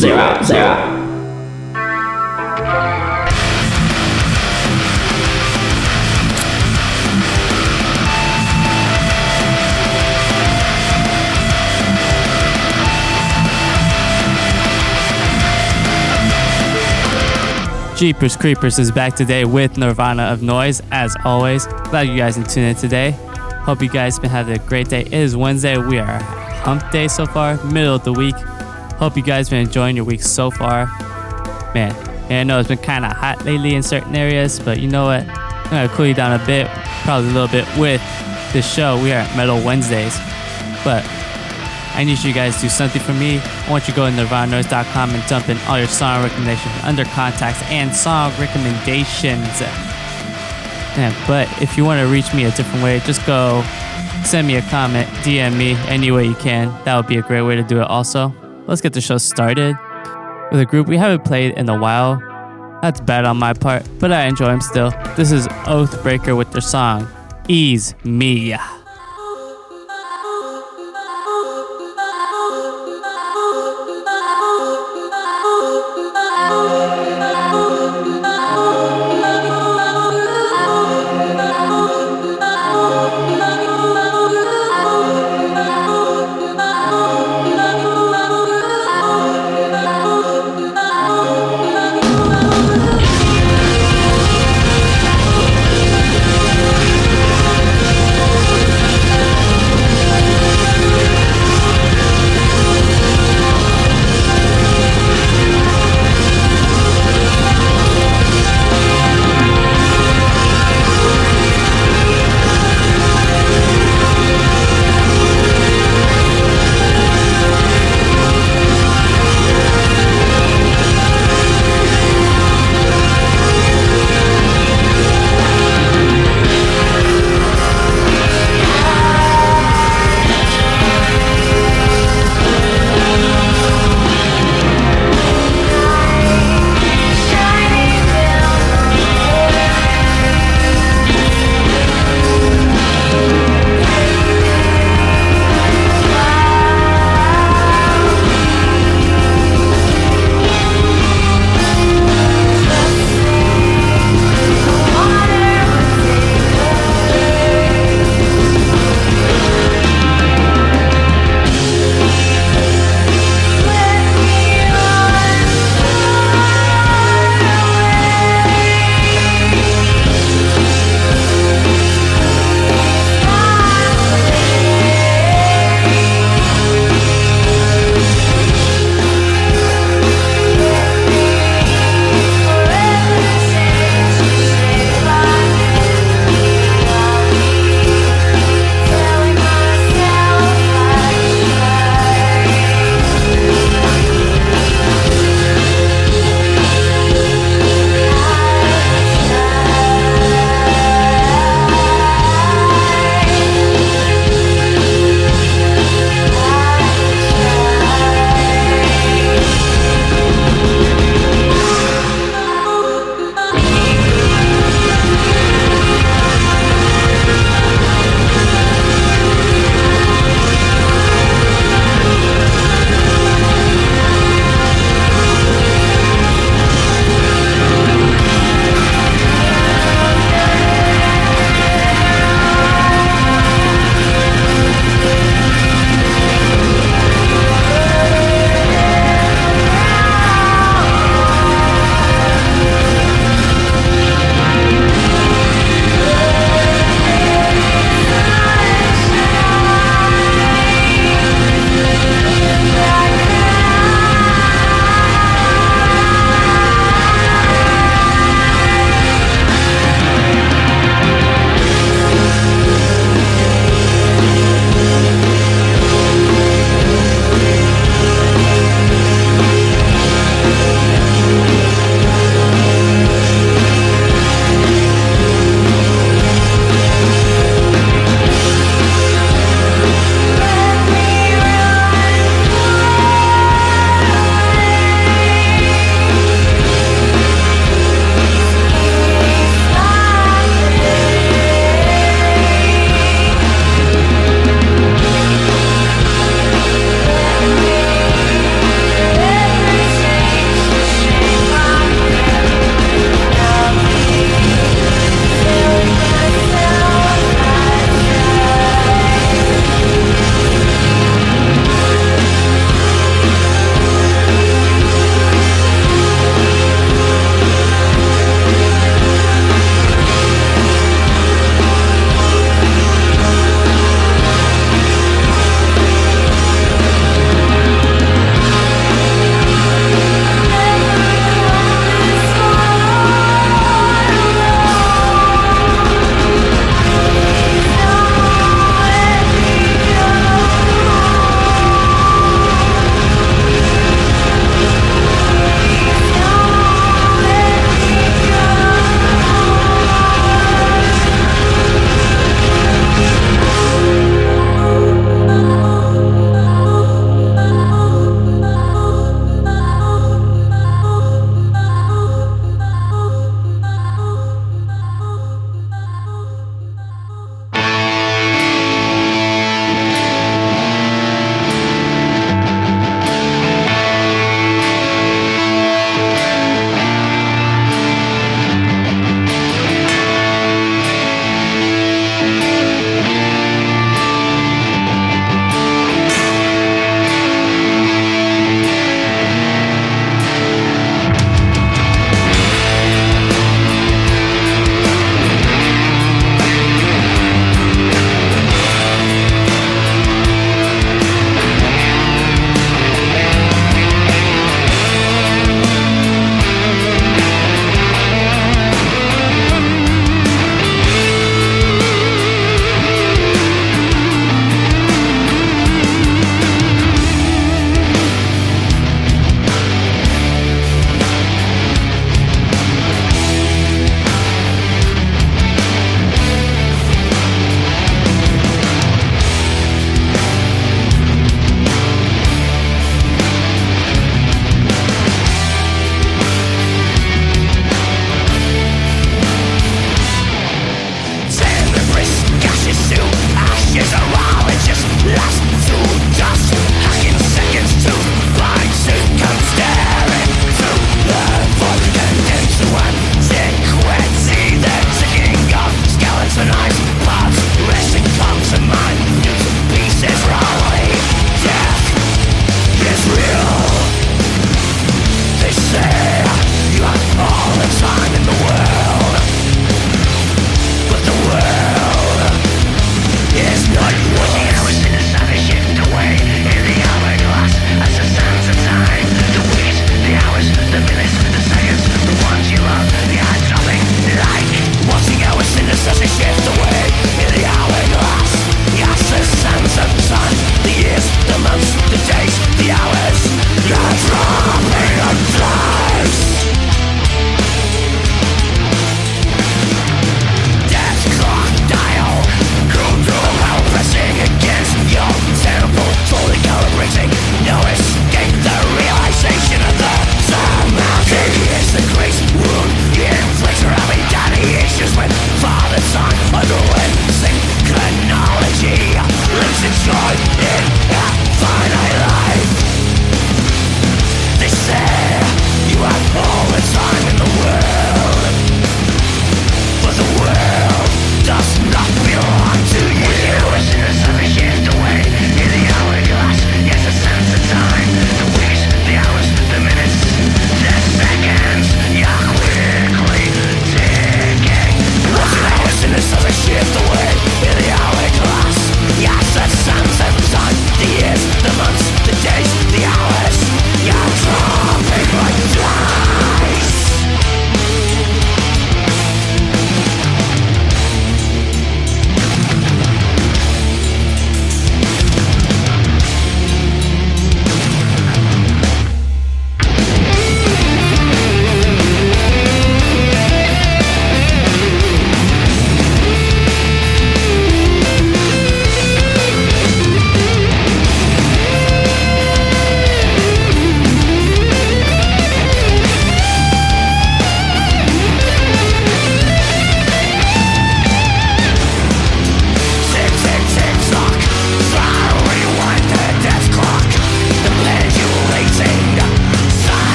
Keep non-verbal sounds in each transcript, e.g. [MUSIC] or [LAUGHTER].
zero, zero. Jeepers Creepers is back today with Nirvana of Noize, as always. Glad you guys can tune in today. Hope you guys been having a great day. It is Wednesday. We are hump day so far, middle of the week. Hope you guys been enjoying your week so far. Man, yeah, I know it's been kind of hot lately in certain areas, but you know what? I'm gonna cool you down a bit, probably a little bit with this show. We are at Metal Wednesdays, but I need you guys to do something for me. I want you to go to nirvananoise.com and dump in all your song recommendations under contacts and song recommendations. Yeah, but if you want to reach me a different way, just go send me a comment, DM me any way you can. That would be a great way to do it also. Let's get the show started with a group we haven't played in a while. That's bad on my part, but I enjoy them still. This is Oathbreaker with their song, Ease Me.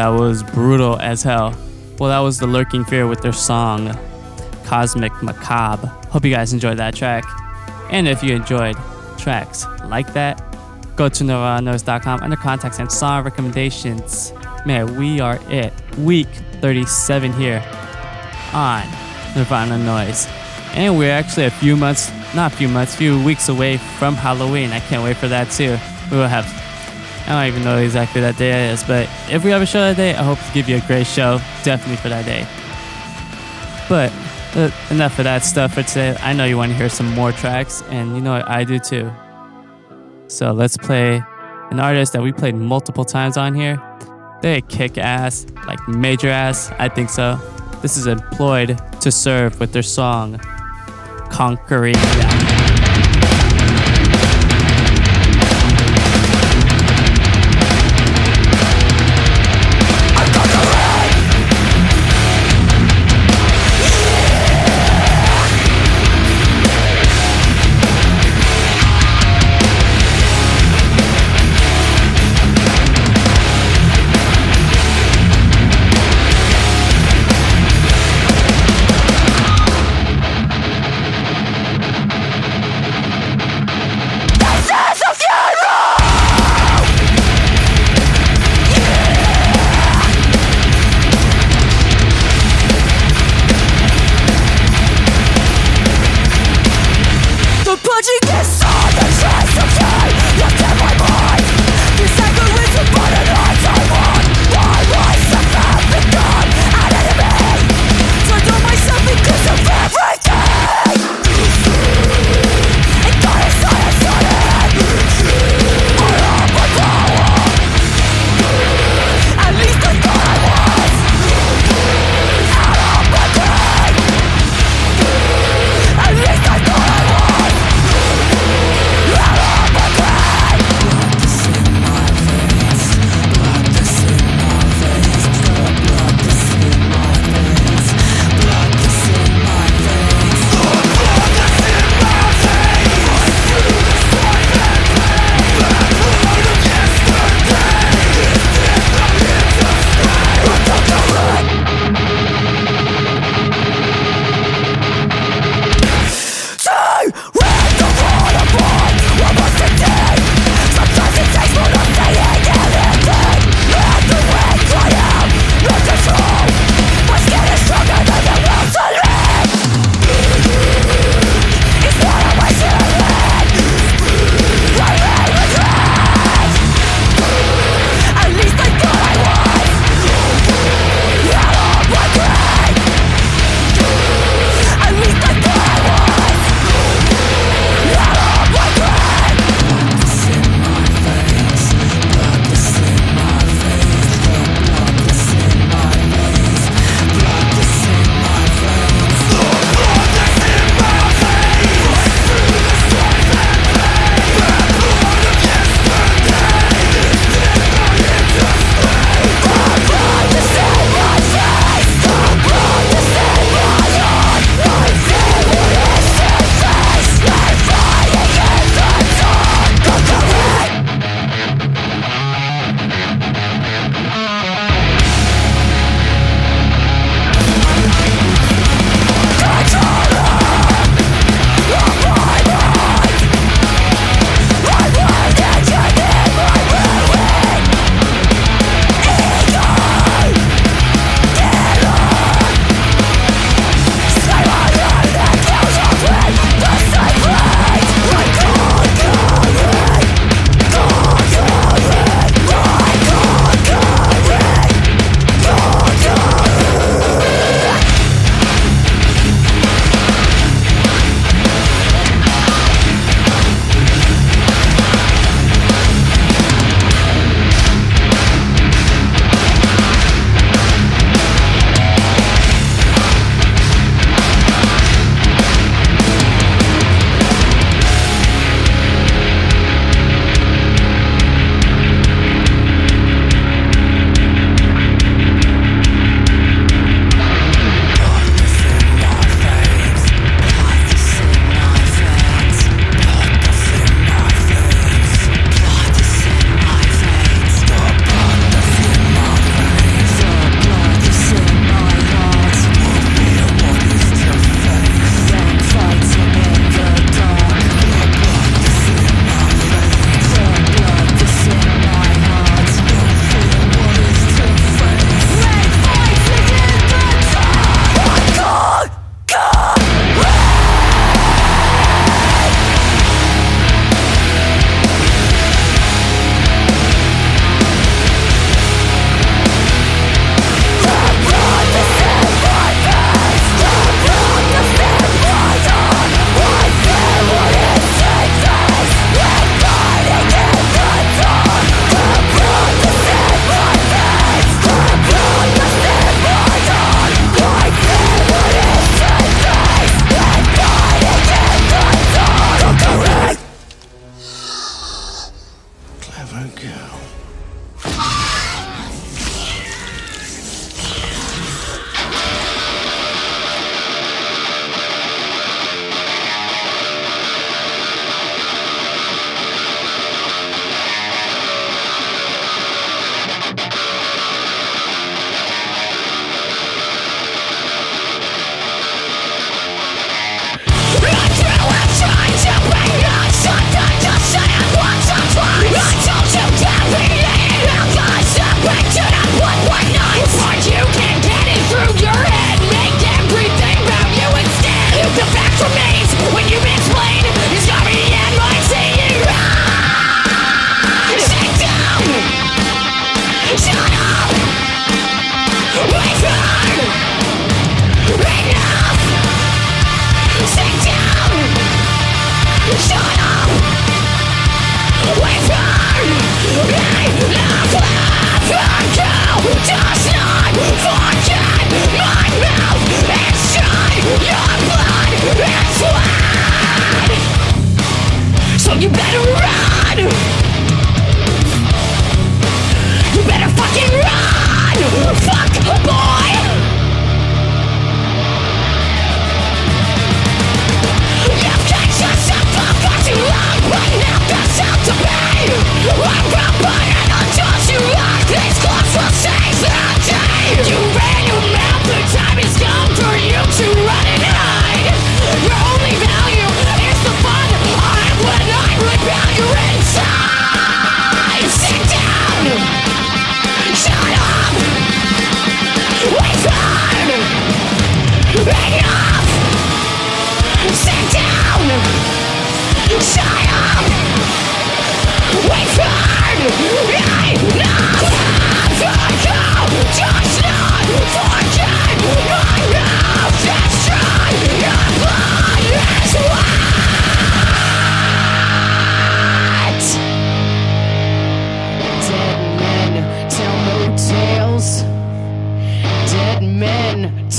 That was brutal as hell. Well, that was the Lurking Fear with their song Cosmic Macabre. Hope you guys enjoyed that track. And if you enjoyed tracks like that, go to nirvananoise.com under contacts and song recommendations. Man, we are it. Week 37 here on Nirvana Noise. And we're actually a few months, not a few months, few weeks away from Halloween. I can't wait for that too. We will have I don't even know exactly that day is, but if we have a show that day, I hope to give you a great show, definitely for that day. But uh, enough of that stuff for today. I know you want to hear some more tracks, and you know what? I do too. So let's play an artist that we played multiple times on here. They kick ass, like major ass, I think so. This is employed to serve with their song Conquering.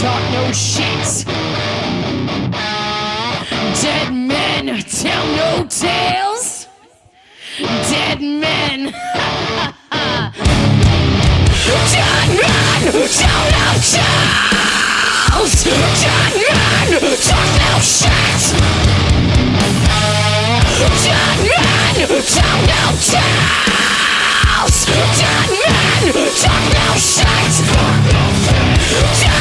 talk no shit. Dead men tell no tales. Dead men. [LAUGHS] John Run, tell no tales. John Run, talk no shit. John Run, tell no tales. John Run, talk no shit. John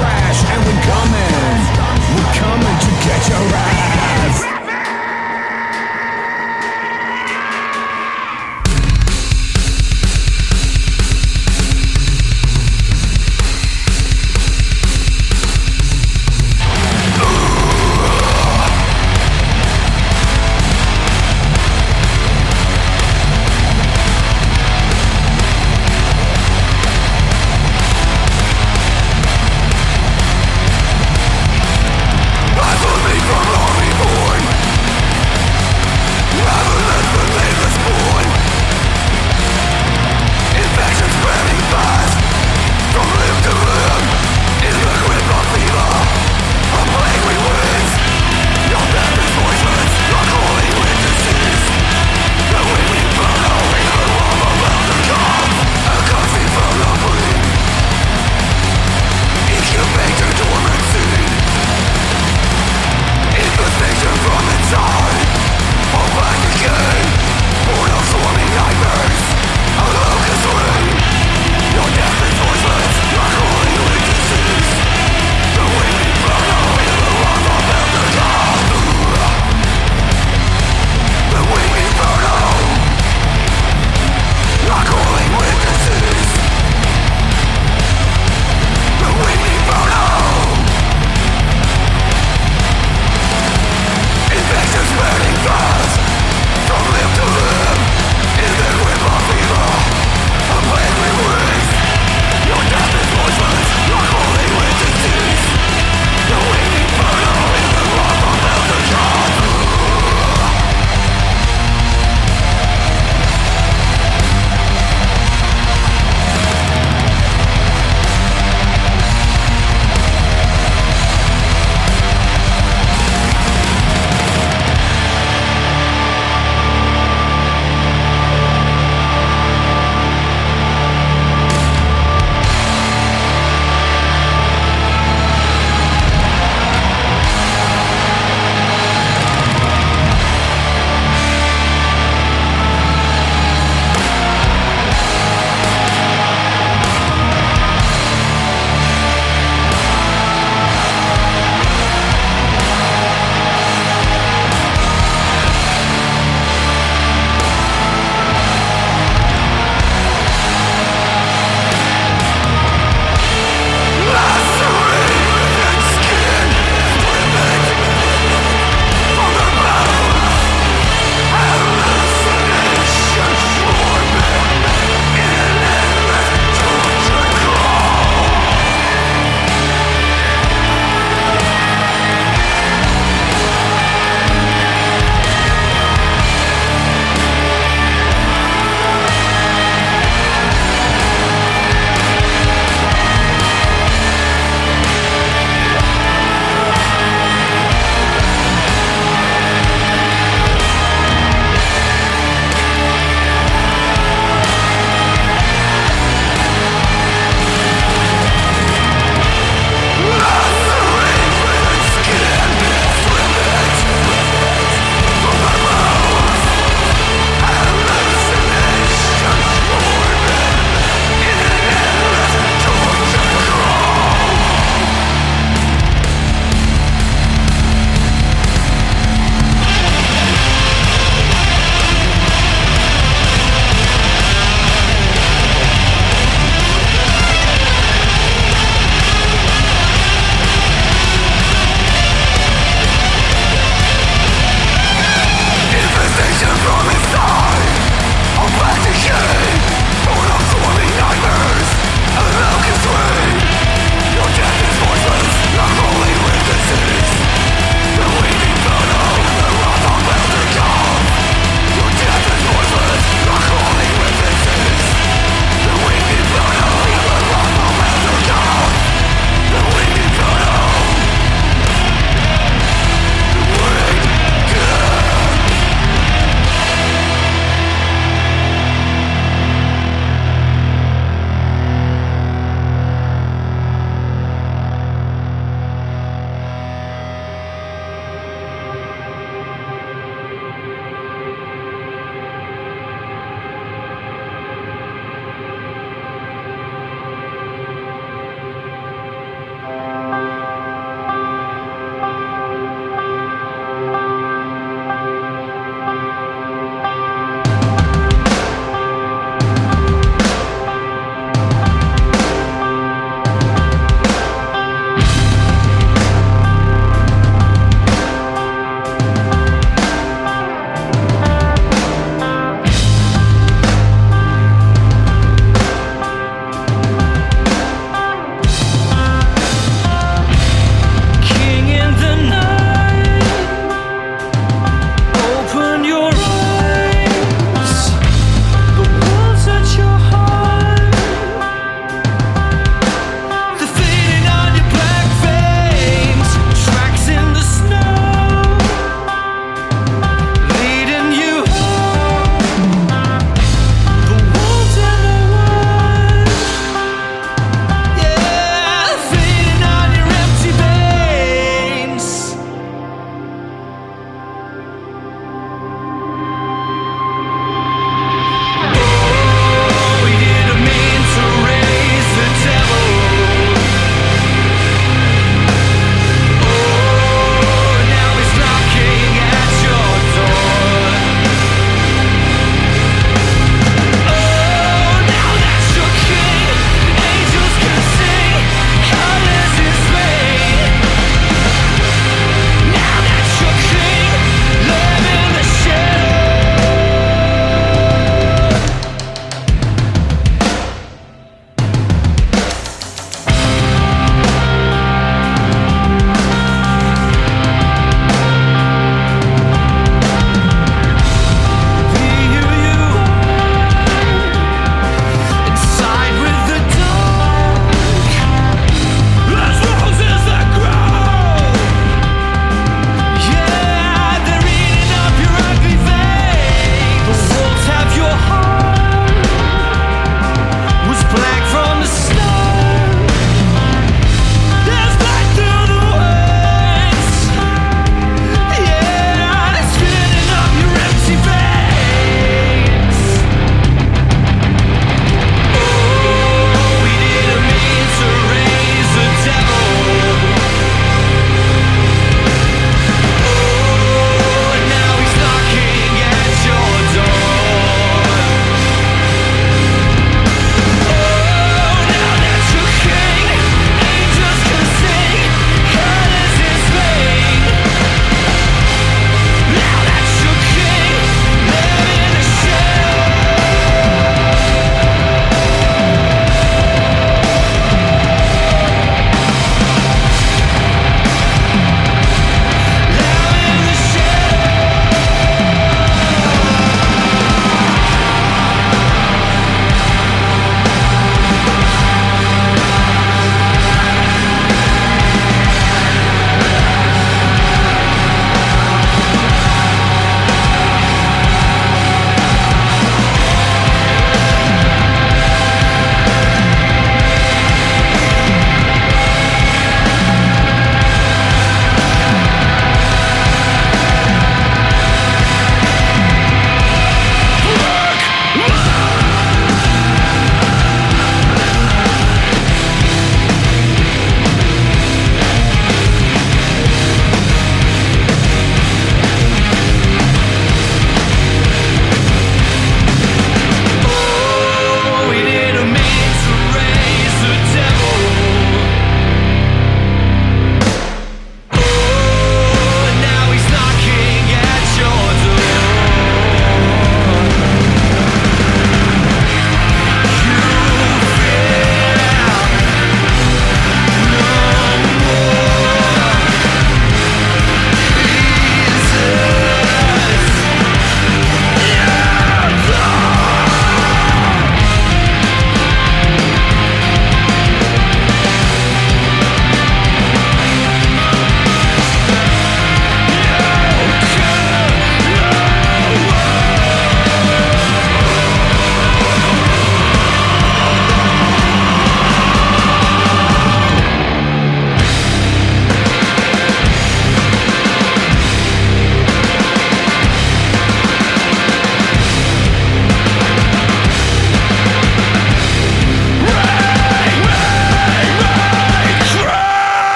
trash, and we're coming. We're coming to get your ass.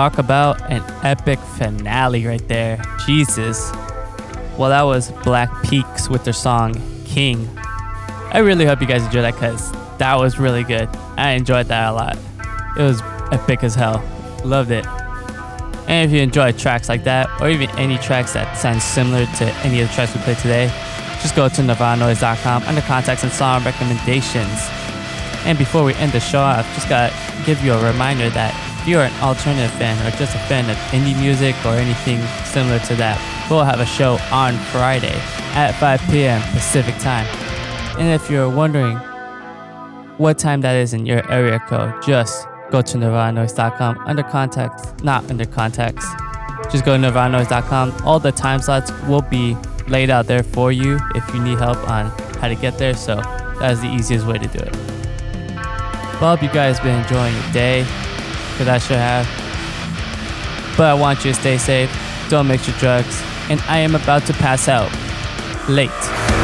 Talk about an epic finale right there. Jesus. Well, that was Black Peaks with their song King. I really hope you guys enjoyed that because that was really good. I enjoyed that a lot. It was epic as hell. Loved it. And if you enjoy tracks like that, or even any tracks that sound similar to any of the tracks we played today, just go to nirvananoise.com under contacts and song recommendations. And before we end the show, I've just got to give you a reminder that if you're an alternative fan or just a fan of indie music or anything similar to that, we'll have a show on Friday at 5 p.m. Pacific time. And if you're wondering what time that is in your area code, just go to nirvananoise.com under contacts, not under contacts. Just go to nirvananoise.com. All the time slots will be laid out there for you if you need help on how to get there. So that is the easiest way to do it. Well, hope you guys been enjoying your day, because I sure have. But I want you to stay safe, don't mix your drugs, and I am about to pass out. Late.